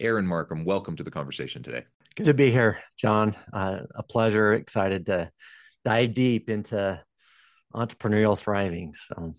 Aaron Marcum, welcome to the conversation today. Good to be here, John. Uh, a pleasure. Excited to dive deep into entrepreneurial thriving. So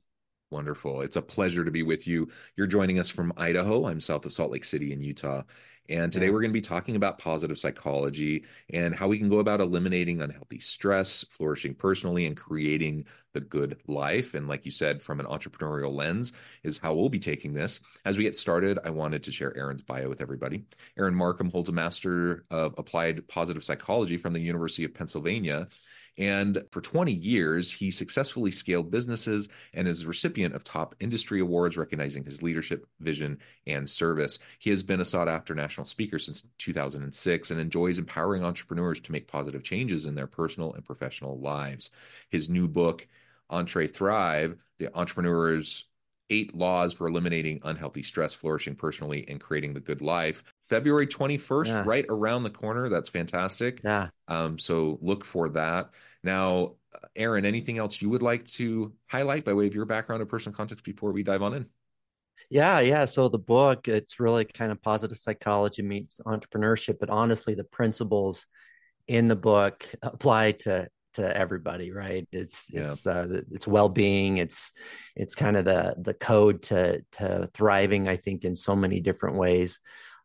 wonderful. It's a pleasure to be with you. You're joining us from Idaho. I'm south of Salt Lake City in Utah. And today yeah. we're going to be talking about positive psychology and how we can go about eliminating unhealthy stress, flourishing personally, and creating the good life. And like you said, from an entrepreneurial lens, is how we'll be taking this. As we get started, I wanted to share Aaron's bio with everybody. Aaron Marcum holds a Master of Applied Positive Psychology from the University of Pennsylvania and for 20 years, he successfully scaled businesses and is a recipient of top industry awards recognizing his leadership, vision, and service. He has been a sought after national speaker since 2006 and enjoys empowering entrepreneurs to make positive changes in their personal and professional lives. His new book, EntreThrive, The Entrepreneur's Eight Laws for Eliminating Unhealthy Stress, Flourishing Personally, and Creating the Good Life. February 21st, yeah. right around the corner. That's fantastic. Yeah. Um, so look for that. Now, Aaron, anything else you would like to highlight by way of your background or personal context before we dive on in? Yeah, yeah. So the book, it's really kind of positive psychology meets entrepreneurship, but honestly, the principles in the book apply to to everybody, right? It's yeah. it's uh, it's well being. It's it's kind of the the code to to thriving. I think in so many different ways.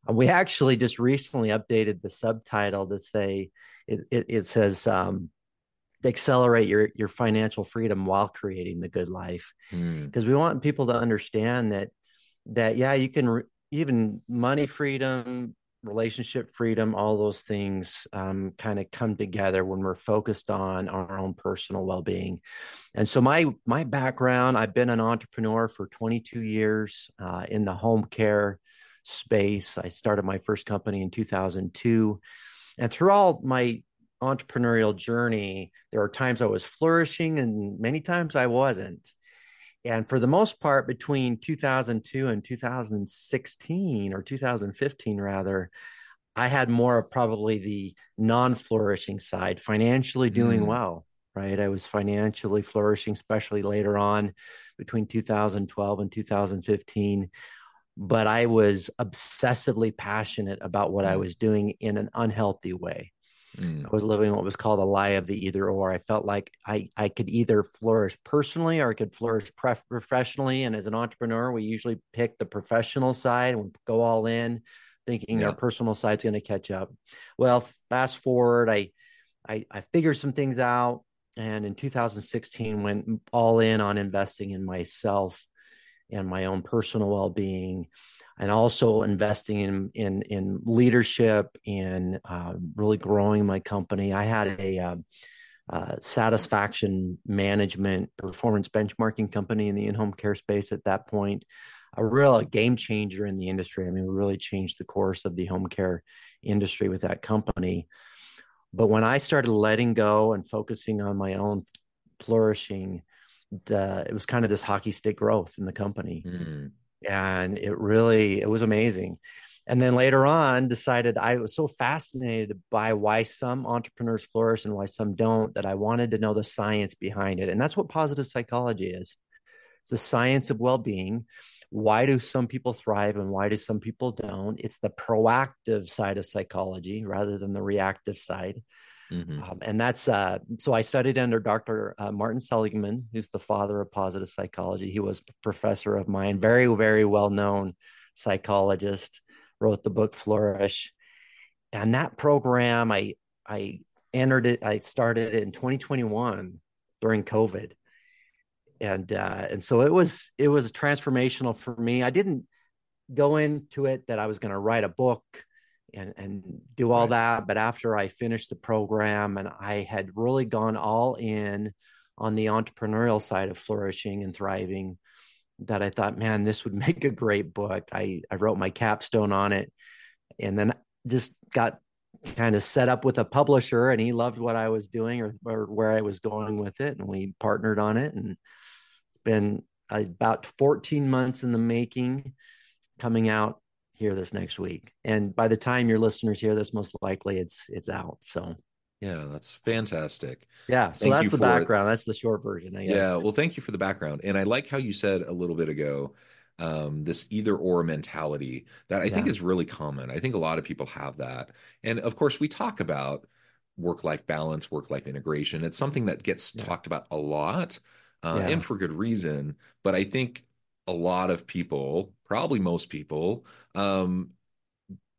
Uh, we actually just recently updated the subtitle to say it, it, it says um, accelerate your your financial freedom while creating the good life because mm. we want people to understand that that yeah you can re- even money freedom relationship freedom all those things um, kind of come together when we're focused on our own personal well-being and so my my background i've been an entrepreneur for 22 years uh, in the home care space. I started my first company in 2002 and through all my entrepreneurial journey there are times i was flourishing and many times i wasn't. And for the most part between 2002 and 2016 or 2015 rather i had more of probably the non-flourishing side financially doing mm. well right? I was financially flourishing especially later on between 2012 and 2015 but i was obsessively passionate about what mm. i was doing in an unhealthy way Mm. I was living what was called a lie of the either or. I felt like I, I could either flourish personally or I could flourish pref- professionally. And as an entrepreneur, we usually pick the professional side and go all in, thinking yeah. our personal side's going to catch up. Well, fast forward, I, I I figured some things out, and in 2016 went all in on investing in myself and my own personal well being and also investing in in in leadership and uh, really growing my company. I had a uh, uh, satisfaction management performance benchmarking company in the in-home care space at that point. A real game changer in the industry. I mean we really changed the course of the home care industry with that company. But when i started letting go and focusing on my own flourishing the it was kind of this hockey stick growth in the company. Mm. And it really it was amazing. And then later on decided i was so fascinated by why some entrepreneurs flourish and why some don't that i wanted to know the science behind it. And that's what positive psychology is. It's the science of well-being. Why do some people thrive and why do some people don't? It's the proactive side of psychology rather than the reactive side Mm-hmm. Um, and that's uh, so I studied under Dr. Uh, Martin Seligman, who's the father of positive psychology. He was professor of mine, very, very well known psychologist, wrote the book Flourish. And that program, I, I entered it, I started it in 2021 during COVID. And, uh, and so it was, it was transformational for me. I didn't, go into it that I was going to write a book and and do all right. that. But after I finished the program and I had really gone all in on the entrepreneurial side of flourishing and thriving, that I thought, man, this would make a great book. I I wrote my capstone on it, and then just got kind of set up with a publisher, and he loved what I was doing or, or where I was going with it, and we partnered on it, and it's been uh, about 14 months in the making coming out here this next week. And by the time your listeners hear this, most likely it's it's out. So yeah, that's fantastic. Yeah, so thank that's the background. That's the short version, I guess. Yeah, well, thank you for the background. And I like how you said a little bit ago um, this either or mentality that I yeah. think is really common. I think a lot of people have that. And of course, we talk about work life balance, work life integration. It's something that gets yeah. talked about a lot uh, yeah. and for good reason. But I think a lot of people, probably most people, um,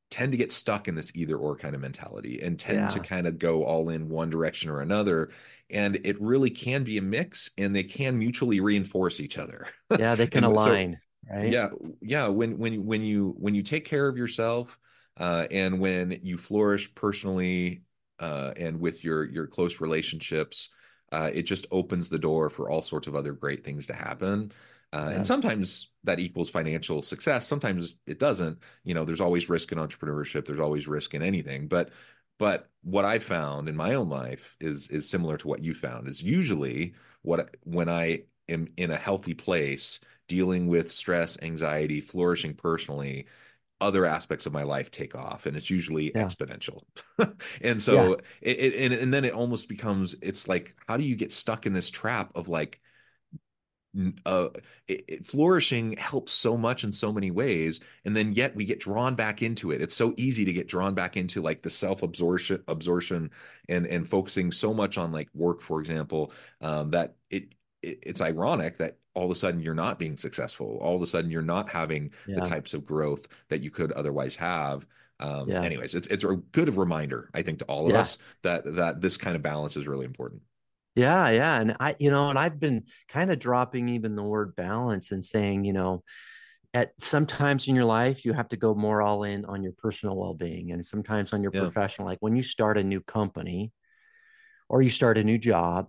tend to get stuck in this either or kind of mentality and tend yeah. to kind of go all in one direction or another. And it really can be a mix and they can mutually reinforce each other. Yeah they can align so, right? Yeah yeah when when when you when you take care of yourself uh, and when you flourish personally uh, and with your your close relationships uh, it just opens the door for all sorts of other great things to happen uh, yes. And sometimes that equals financial success. Sometimes it doesn't. You know, there's always risk in entrepreneurship. There's always risk in anything. But but what I found in my own life is is similar to what you found. Is usually what when I am in a healthy place, dealing with stress, anxiety, flourishing personally, other aspects of my life take off and it's usually yeah. exponential and so yeah. it, it, and, and then it almost becomes it's like how do you get stuck in this trap of like uh, it, it, flourishing helps so much in so many ways and then yet we get drawn back into it it's so easy to get drawn back into like the self absorption absorption and and focusing so much on like work for example um, that it, it, it's ironic that all of a sudden you're not being successful all of a sudden you're not having yeah. the types of growth that you could otherwise have um, yeah. anyways it's it's a good reminder i think to all of yeah. us that that this kind of balance is really important yeah, yeah. And I, you know, and I've been kind of dropping even the word balance and saying, you know, at sometimes in your life you have to go more all in on your personal well-being and sometimes on your yeah. professional like when you start a new company or you start a new job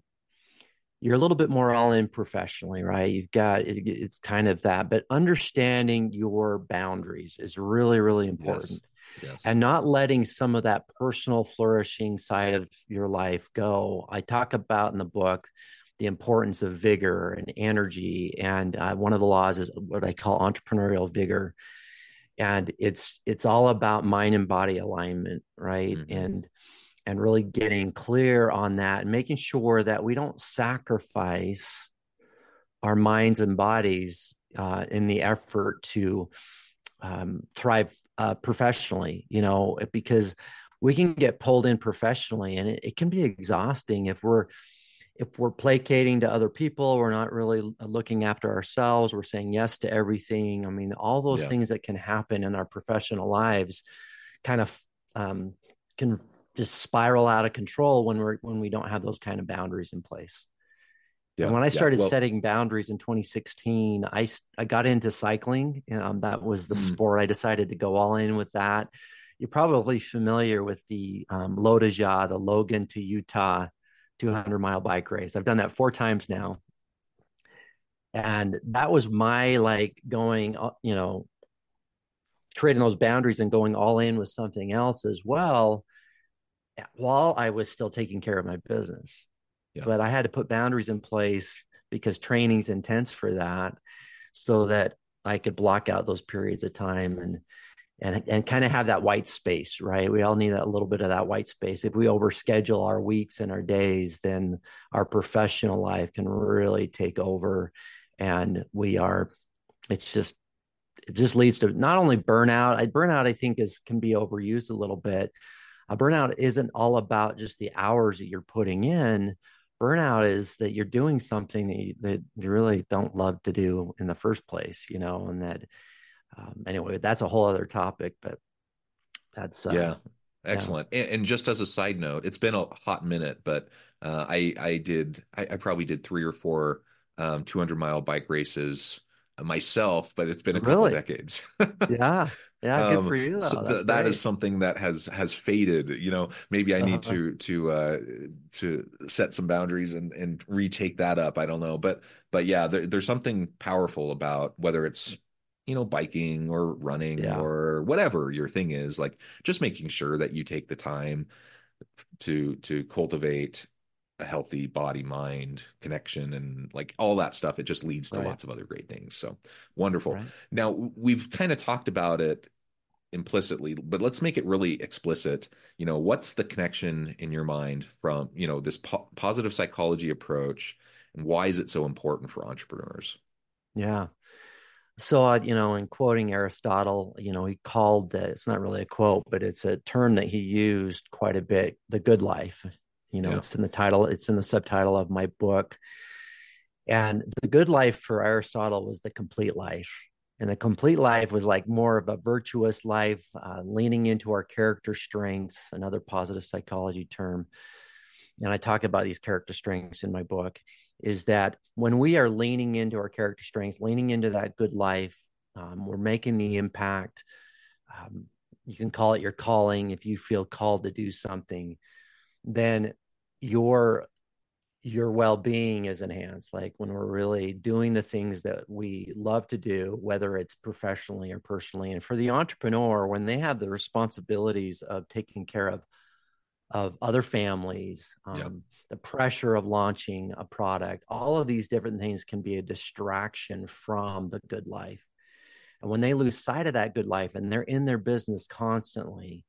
you're a little bit more all in professionally right you've got it, it's kind of that but understanding your boundaries is really really important yes yes. and not letting some of that personal flourishing side of your life go. I talk about in the book the importance of vigor and energy, and uh, one of the laws is what I call entrepreneurial vigor, and it's it's all about mind and body alignment, right? Mm-hmm. And and really getting clear on that and making sure that we don't sacrifice our minds and bodies uh, in the effort to um, thrive uh, professionally, you know, because we can get pulled in professionally and it, it, can be exhausting if we're if we're placating to other people we're not really looking after ourselves we're saying yes to everything i mean all those yeah. things that can happen in our professional lives kind of um, can just spiral out of control when we're when we don't have those kind of boundaries in place yeah, and when I started yeah, well, setting boundaries in 2016, I I got into cycling. Um, that was the mm-hmm. sport. I decided to go all in with that. You're probably familiar with the um, LoToJa, the Logan to Utah 200 mile bike race. I've done that four times now, and that was my like going, uh, you know, creating those boundaries and going all in with something else as well, while I was still taking care of my business but I had to put boundaries in place because training's intense for that so that I could block out those periods of time and and and kind of have that white space, right? We all need a little bit of that white space. If we overschedule our weeks and our days, then our professional life can really take over and we are it's just it just leads to not only burnout. I burnout I think is can be overused a little bit. A burnout isn't all about just the hours that you're putting in, burnout is that you're doing something that you, that you really don't love to do in the first place, you know, and that, um, anyway, that's a whole other topic, but that's, uh, yeah, excellent. Yeah. And, and, just as a side note, it's been a hot minute, but, uh, I, I did, I, I, probably did three or four, um, 200 mile bike races, myself, but it's been a couple Really? decades. Yeah. Yeah. Good Um, for you, so. Th that is something that has has faded. You know, maybe I need Uh-huh. to to uh to set some boundaries and and retake that up. I don't know, but but yeah, there, there's something powerful about whether it's you know biking or running Yeah. or whatever your thing is, like just making sure that you take the time to to cultivate a healthy body mind connection and like all that stuff it just leads to Right. lots of other great things so wonderful Right. now we've kind of talked about it implicitly but let's make it really explicit you know what's the connection in your mind from you know this po positive psychology approach and why is it so important for entrepreneurs Yeah. So, uh, you know, in quoting Aristotle, you know, he called uh, it's not really a quote, but it's a term that he used quite a bit the good life. You know, yeah it's in the title, it's in the subtitle of my book. And the good life for Aristotle was the complete life. And the complete life was like more of a virtuous life, uh, leaning into our character strengths, another positive psychology term. And I talk about these character strengths in my book. Is that when we are leaning into our character strengths, leaning into that good life, um, we're making the impact. Um, you can call it your calling if you feel called to do something, then your your well-being is enhanced. Like when we're really doing the things that we love to do whether it's professionally or personally. And for the entrepreneur when they have the responsibilities of taking care of of other families yeah. um, the pressure of launching a product all of these different things can be a distraction from the good life. And when they lose sight of that good life and they're in their business constantly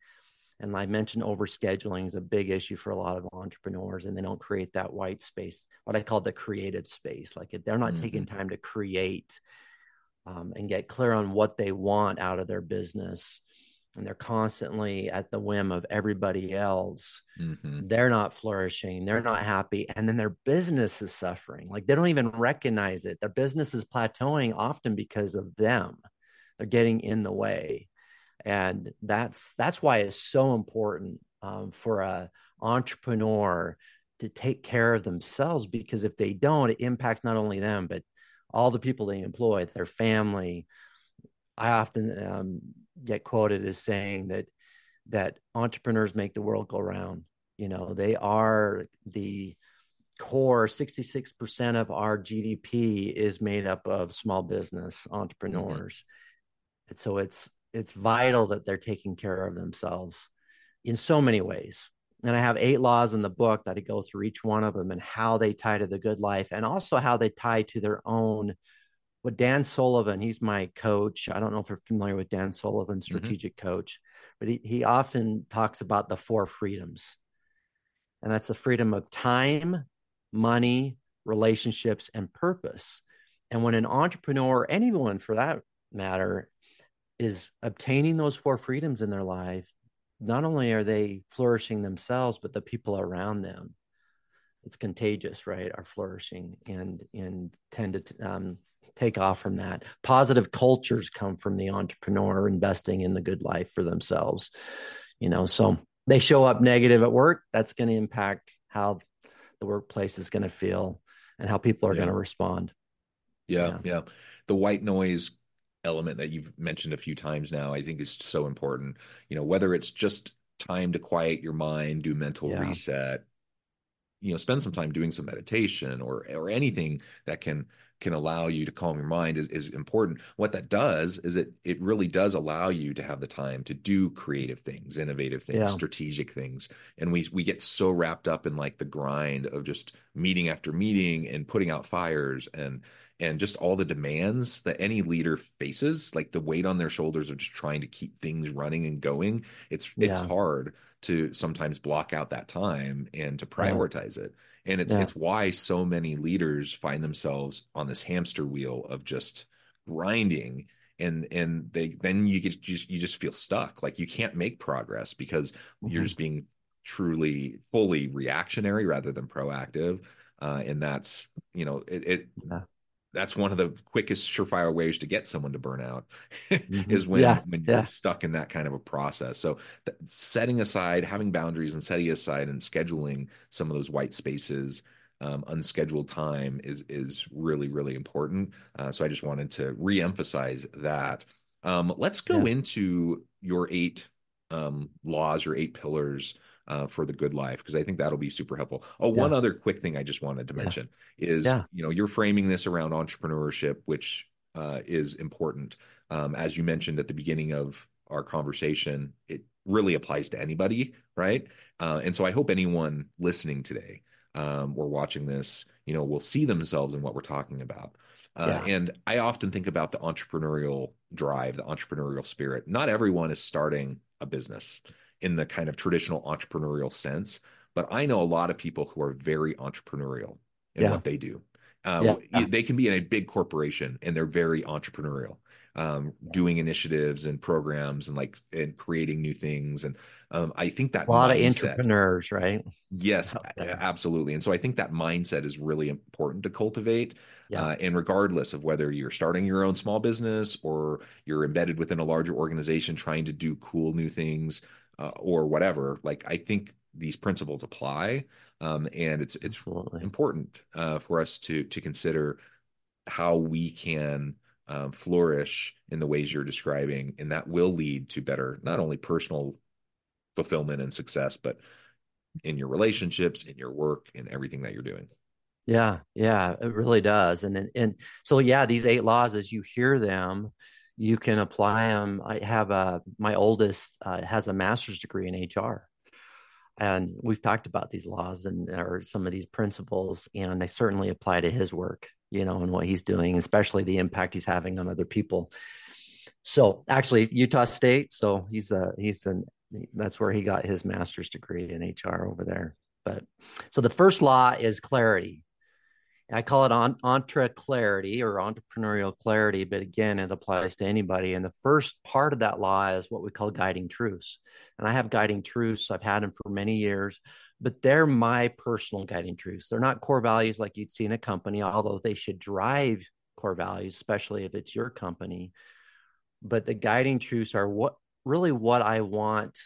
and I mentioned overscheduling is a big issue for a lot of entrepreneurs, and they don't create that white space, what I call the creative space. Like if they're not taking hmm time to create um, and get clear on what they want out of their business, and they're constantly at the whim of everybody else, hmm they're not flourishing, they're not happy, and then their business is suffering. Like they don't even recognize it. Their business is plateauing often because of them. They're getting in the way and that's that's why it's so important um, for a entrepreneur to take care of themselves because if they don't it impacts not only them but all the people they employ their family. I often um, get quoted as saying that that entrepreneurs make the world go round. You know they are the core 66% of our gdp is made up of small business hmm entrepreneurs. And so it's it's vital that they're taking care of themselves in so many ways. And I have eight laws in the book that I go through each one of them and how they tie to the good life and also how they tie to their own. What Dan Sullivan, he's my coach. I don't know if you're familiar with Dan Sullivan, hmm strategic coach, but he, he often talks about the four freedoms. And that's the freedom of time, money, relationships, and purpose. And when an entrepreneur, anyone for that matter, is obtaining those four freedoms in their life, not only are they flourishing themselves, but the people around them, it's contagious, right? Are flourishing and and tend to um, take off from that. Positive cultures come from the entrepreneur investing in the good life for themselves, you know. So they show up negative at work, that's going to impact how the workplace is going to feel and how people are going to respond. Yeah, Yeah, yeah. The white noise element that you've mentioned a few times now, I think is so important. You know, whether it's just time to quiet your mind, do mental yeah, reset, you know, spend some time doing some meditation or or anything that can can allow you to calm your mind is, is important. What that does is it it really does allow you to have the time to do creative things, innovative things, yeah, strategic things. And we we get so wrapped up in like the grind of just meeting after meeting and putting out fires and and just all the demands that any leader faces, like the weight on their shoulders of just trying to keep things running and going. It's it's yeah, hard to sometimes block out that time and to yeah, prioritize it. And it's yeah. it's why so many leaders find themselves on this hamster wheel of just grinding and and they then you get just you just feel stuck. Like you can't make progress because you're Mm-hmm. just being truly fully reactionary rather than proactive. Uh, and that's you know it, it Yeah. That's one of the quickest surefire ways to get someone to burn out hmm is when Yeah. when you're Yeah. stuck in that kind of a process so setting aside having boundaries and setting aside and scheduling some of those white spaces um, unscheduled time is is really really important. Uh, so I just wanted to reemphasize that. Um, let's go yeah. into your eight um, laws or eight pillars uh, for the good life because I think that'll be super helpful. Oh, yeah. one other quick thing I just wanted to mention yeah. is yeah. you know you're framing this around entrepreneurship, which uh, is important. Um, as you mentioned at the beginning of our conversation, it really applies to anybody, right? Uh, and so I hope anyone listening today um, or watching this, you know, will see themselves in what we're talking about. Uh, yeah. And I often think about the entrepreneurial drive, the entrepreneurial spirit. Not everyone is starting a business in the kind of traditional entrepreneurial sense, but I know a lot of people who are very entrepreneurial in yeah. what they do. Uh, yeah. They can be in a big corporation and they're very entrepreneurial um, doing initiatives and programs and like and creating new things. And um, I think that a lot mindset, of entrepreneurs, right? Yes, absolutely. And so I think that mindset is really important to cultivate. Yeah. Uh, and regardless of whether you're starting your own small business or you're embedded within a larger organization trying to do cool new things uh, or whatever, like I think these principles apply. Um, and it's it's Absolutely. important uh, for us to to consider how we can um, flourish in the ways you're describing, and that will lead to better not only personal fulfillment and success, but in your relationships, in your work, in everything that you're doing. Yeah, yeah, it really does. And and so yeah, these eight laws as you hear them, you can apply them. I have a my oldest uh, has a master's degree in HR, and we've talked about these laws and or some of these principles, and they certainly apply to his work you know, and what he's doing, especially the impact he's having on other people. So actually Utah State. So he's a, he's an, that's where he got his master's degree in HR over there. But so the first law is clarity. I call it on entre clarity or entrepreneurial clarity, but again, it applies to anybody. And the first part of that law is what we call guiding truths. And I have guiding truths. I've had them for many years but they're my personal guiding truths. They're not core values like you'd see in a company, although they should drive core values, especially if it's your company. But the guiding truths are what really what I want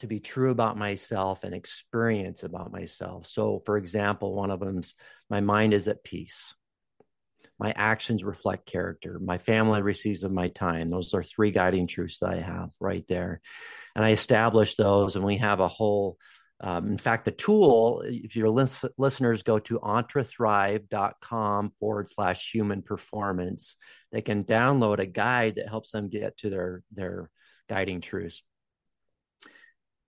to be true about myself and experience about myself. So, for example, one of them's my mind is at peace. My actions reflect character. My family receives of my time. Those are three guiding truths that I have right there. And I establish those, and we have a whole um, in fact, the tool, if your lis- listeners go to entrethrive.com forward slash human performance, they can download a guide that helps them get to their, their guiding truths.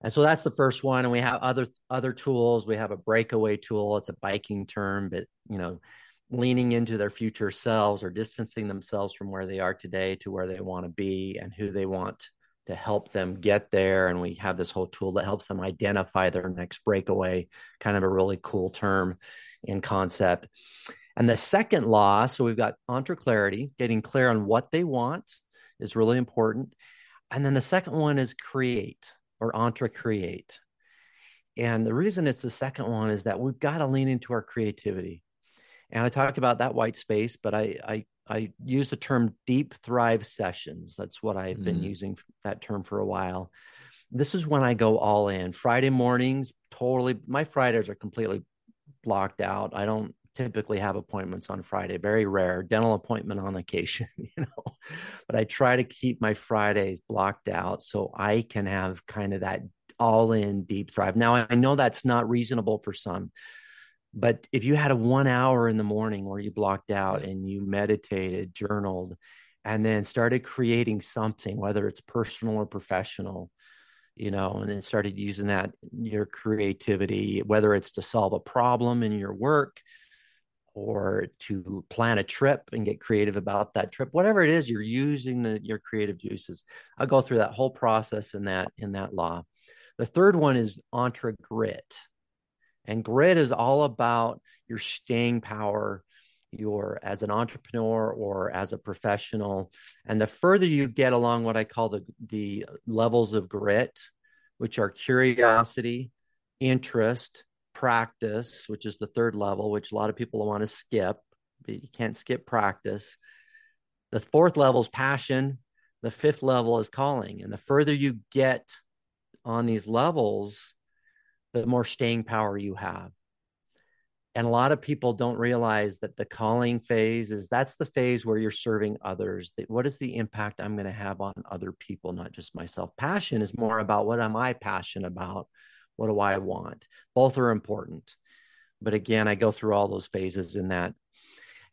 And so that's the first one. And we have other other tools. We have a breakaway tool. It's a biking term, but you know, leaning into their future selves or distancing themselves from where they are today to where they want to be and who they want to help them get there. And we have this whole tool that helps them identify their next breakaway, kind of a really cool term and concept. And the second law, so we've got entre clarity, getting clear on what they want is really important. And then the second one is create or entre create. And the reason it's the second one is that we've got to lean into our creativity. And I talk about that white space, but I, I I use the term deep thrive sessions. That's what I've mm. been using that term for a while. This is when I go all in. Friday mornings, totally, my Fridays are completely blocked out. I don't typically have appointments on Friday, very rare, dental appointment on occasion, you know. But I try to keep my Fridays blocked out so I can have kind of that all in deep thrive. Now, I know that's not reasonable for some. But if you had a one hour in the morning where you blocked out and you meditated, journaled, and then started creating something, whether it's personal or professional, you know, and then started using that, your creativity, whether it's to solve a problem in your work or to plan a trip and get creative about that trip, whatever it is, you're using the, your creative juices. I'll go through that whole process in that, in that law. The third one is entre grit and grit is all about your staying power, your as an entrepreneur or as a professional. And the further you get along what I call the, the levels of grit, which are curiosity, interest, practice, which is the third level, which a lot of people want to skip, but you can't skip practice. The fourth level is passion. The fifth level is calling. And the further you get on these levels, the more staying power you have. and a lot of people don't realize that the calling phase is that's the phase where you're serving others what is the impact i'm going to have on other people not just myself passion is more about what am i passionate about what do i want? Both are important. But again i go through all those phases in that.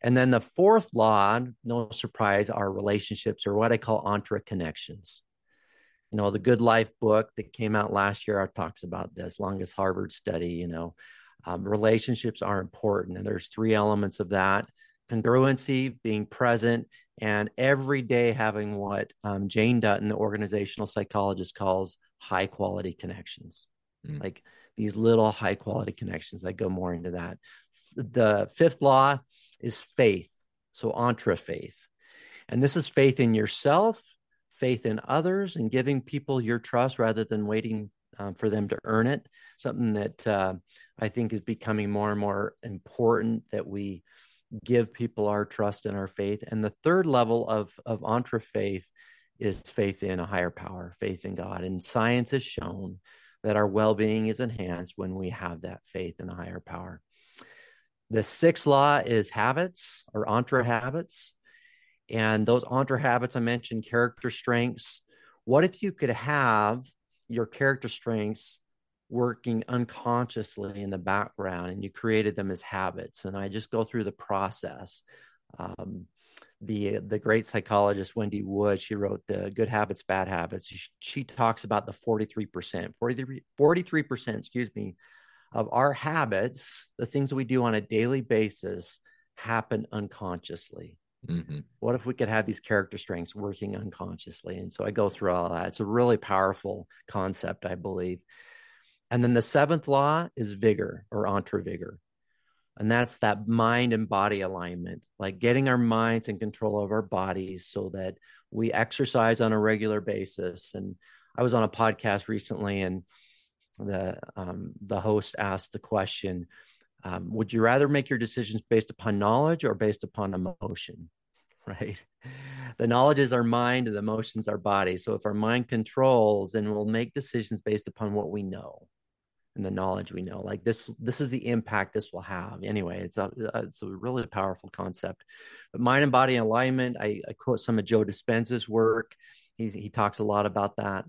And then the fourth law no surprise are relationships or what i call entre connections. You know the good life book that came out last year talks about this longest harvard study you know. Um, relationships are important, and there's three elements of that congruency, being present, and every day having what um, Jane Dutton, the organizational psychologist, calls high quality connections. Mm. Like these little high quality connections. I go more into that. The fifth law is faith. So, entre faith. And this is faith in yourself, faith in others, and giving people your trust rather than waiting um, for them to earn it. Something that uh, I think is becoming more and more important that we give people our trust and our faith. And the third level of of entre faith is faith in a higher power, faith in God. And science has shown that our well-being is enhanced when we have that faith in a higher power. The sixth law is habits or entre habits. And those entre habits I mentioned, character strengths. What if you could have your character strengths working unconsciously in the background and you created them as habits and i just go through the process um, the the great psychologist wendy wood she wrote the good habits bad habits. She, she talks about the 43% 43 43% excuse me of our habits the things we do on a daily basis happen unconsciously. Mm-hmm. what if we could have these character strengths working unconsciously? And so i go through all that. It's a really powerful concept i believe. And then the seventh law is vigor or entre vigor. And that's that mind and body alignment, like getting our minds in control of our bodies so that we exercise on a regular basis. And I was on a podcast recently, and the um, the host asked the question, um, "Would you rather make your decisions based upon knowledge or based upon emotion?" Right. The knowledge is our mind, and the emotions our body. So if our mind controls, then we'll make decisions based upon what we know and the knowledge we know like this this is the impact this will have. Anyway it's a it's a really powerful concept. But mind and body alignment i, I quote some of joe dispenza's work. He, he talks a lot about that.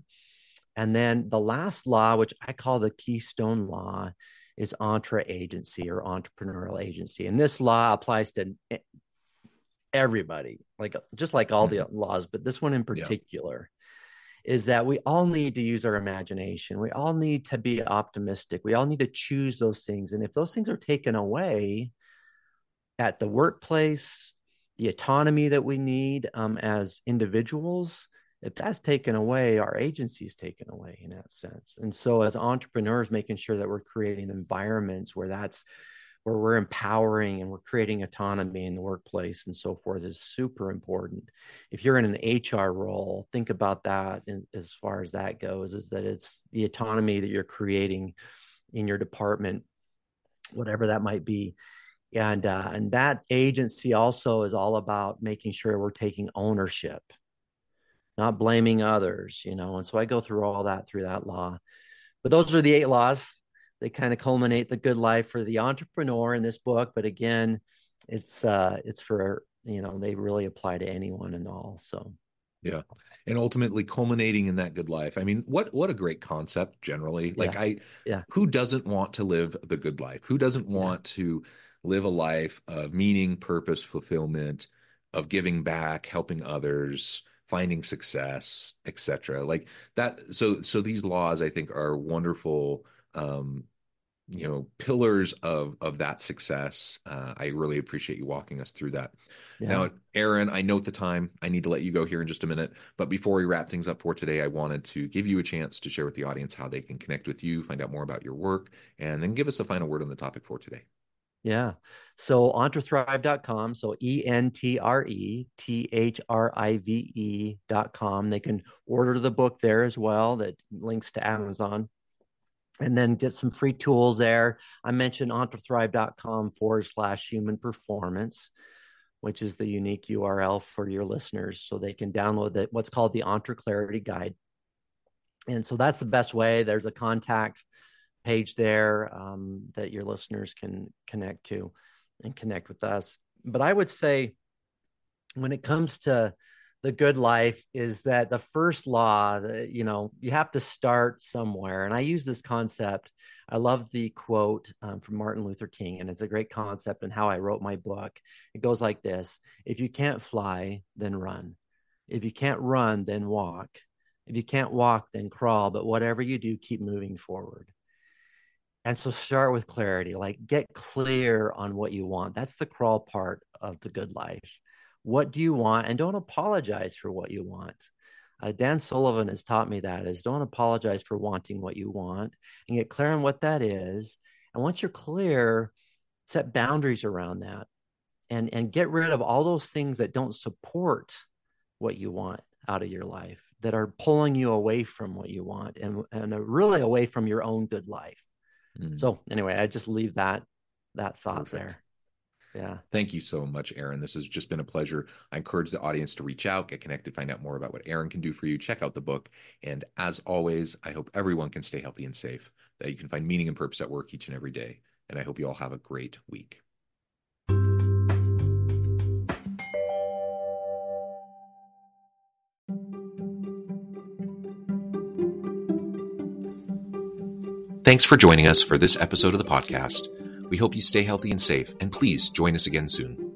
And then the last law which i call the keystone law is entre agency or entrepreneurial agency. And this law applies to everybody like just like all the mm-hmm. laws but this one in particular is that we all need to use our imagination. We all need to be optimistic. We all need to choose those things. And if those things are taken away at the workplace, the autonomy that we need um, as individuals, if that's taken away, our agency is taken away in that sense. And so, as entrepreneurs, making sure that we're creating environments where that's where we're empowering and we're creating autonomy in the workplace and so forth is super important. If you're in an HR role, think about that in, as far as that goes, is that it's the autonomy that you're creating in your department, whatever that might be. And uh, and that agency also is all about making sure we're taking ownership, not blaming others, you know. And so I go through all that through that law. But those are the eight laws they kind of culminate the good life for the entrepreneur in this book but again it's uh it's for you know they really apply to anyone and all so. Yeah and ultimately culminating in that good life. I mean what what a great concept generally. Like yeah. i yeah. who doesn't want to live the good life? Who doesn't want yeah. to live a life of meaning purpose fulfillment of giving back helping others finding success etc like that so so these laws i think are wonderful um, you know pillars of of that success uh, i really appreciate you walking us through that yeah. now aaron i note the time i need to let you go here in just a minute but before we wrap things up for today i wanted to give you a chance to share with the audience how they can connect with you find out more about your work and then give us a final word on the topic for today yeah. So entrethrive.com. So E N T R E T H R I V E.com. They can order the book there as well that links to Amazon and then get some free tools there. I mentioned entrethrive.com forward slash human performance, which is the unique URL for your listeners so they can download the, what's called the Entre Clarity Guide. And so that's the best way. There's a contact page there um, that your listeners can connect to and connect with us. But I would say when it comes to the good life is that the first law that you know you have to start somewhere. And i use this concept i love the quote um, from martin luther king and it's a great concept and how i wrote my book. It goes like this if you can't fly then run. If you can't run then walk. If you can't walk then crawl but whatever you do keep moving forward. And so start with clarity like get clear on what you want. That's the crawl part of the good life what do you want and don't apologize for what you want uh, dan sullivan has taught me that is don't apologize for wanting what you want and get clear on what that is and once you're clear set boundaries around that and and get rid of all those things that don't support what you want out of your life that are pulling you away from what you want and and really away from your own good life mm. so anyway i just leave that that thought Perfect. there yeah. Thank you so much, Aaron. This has just been a pleasure. I encourage the audience to reach out, get connected, find out more about what Aaron can do for you. Check out the book. And as always, I hope everyone can stay healthy and safe, that you can find meaning and purpose at work each and every day. And I hope you all have a great week. Thanks for joining us for this episode of the podcast. We hope you stay healthy and safe, and please join us again soon.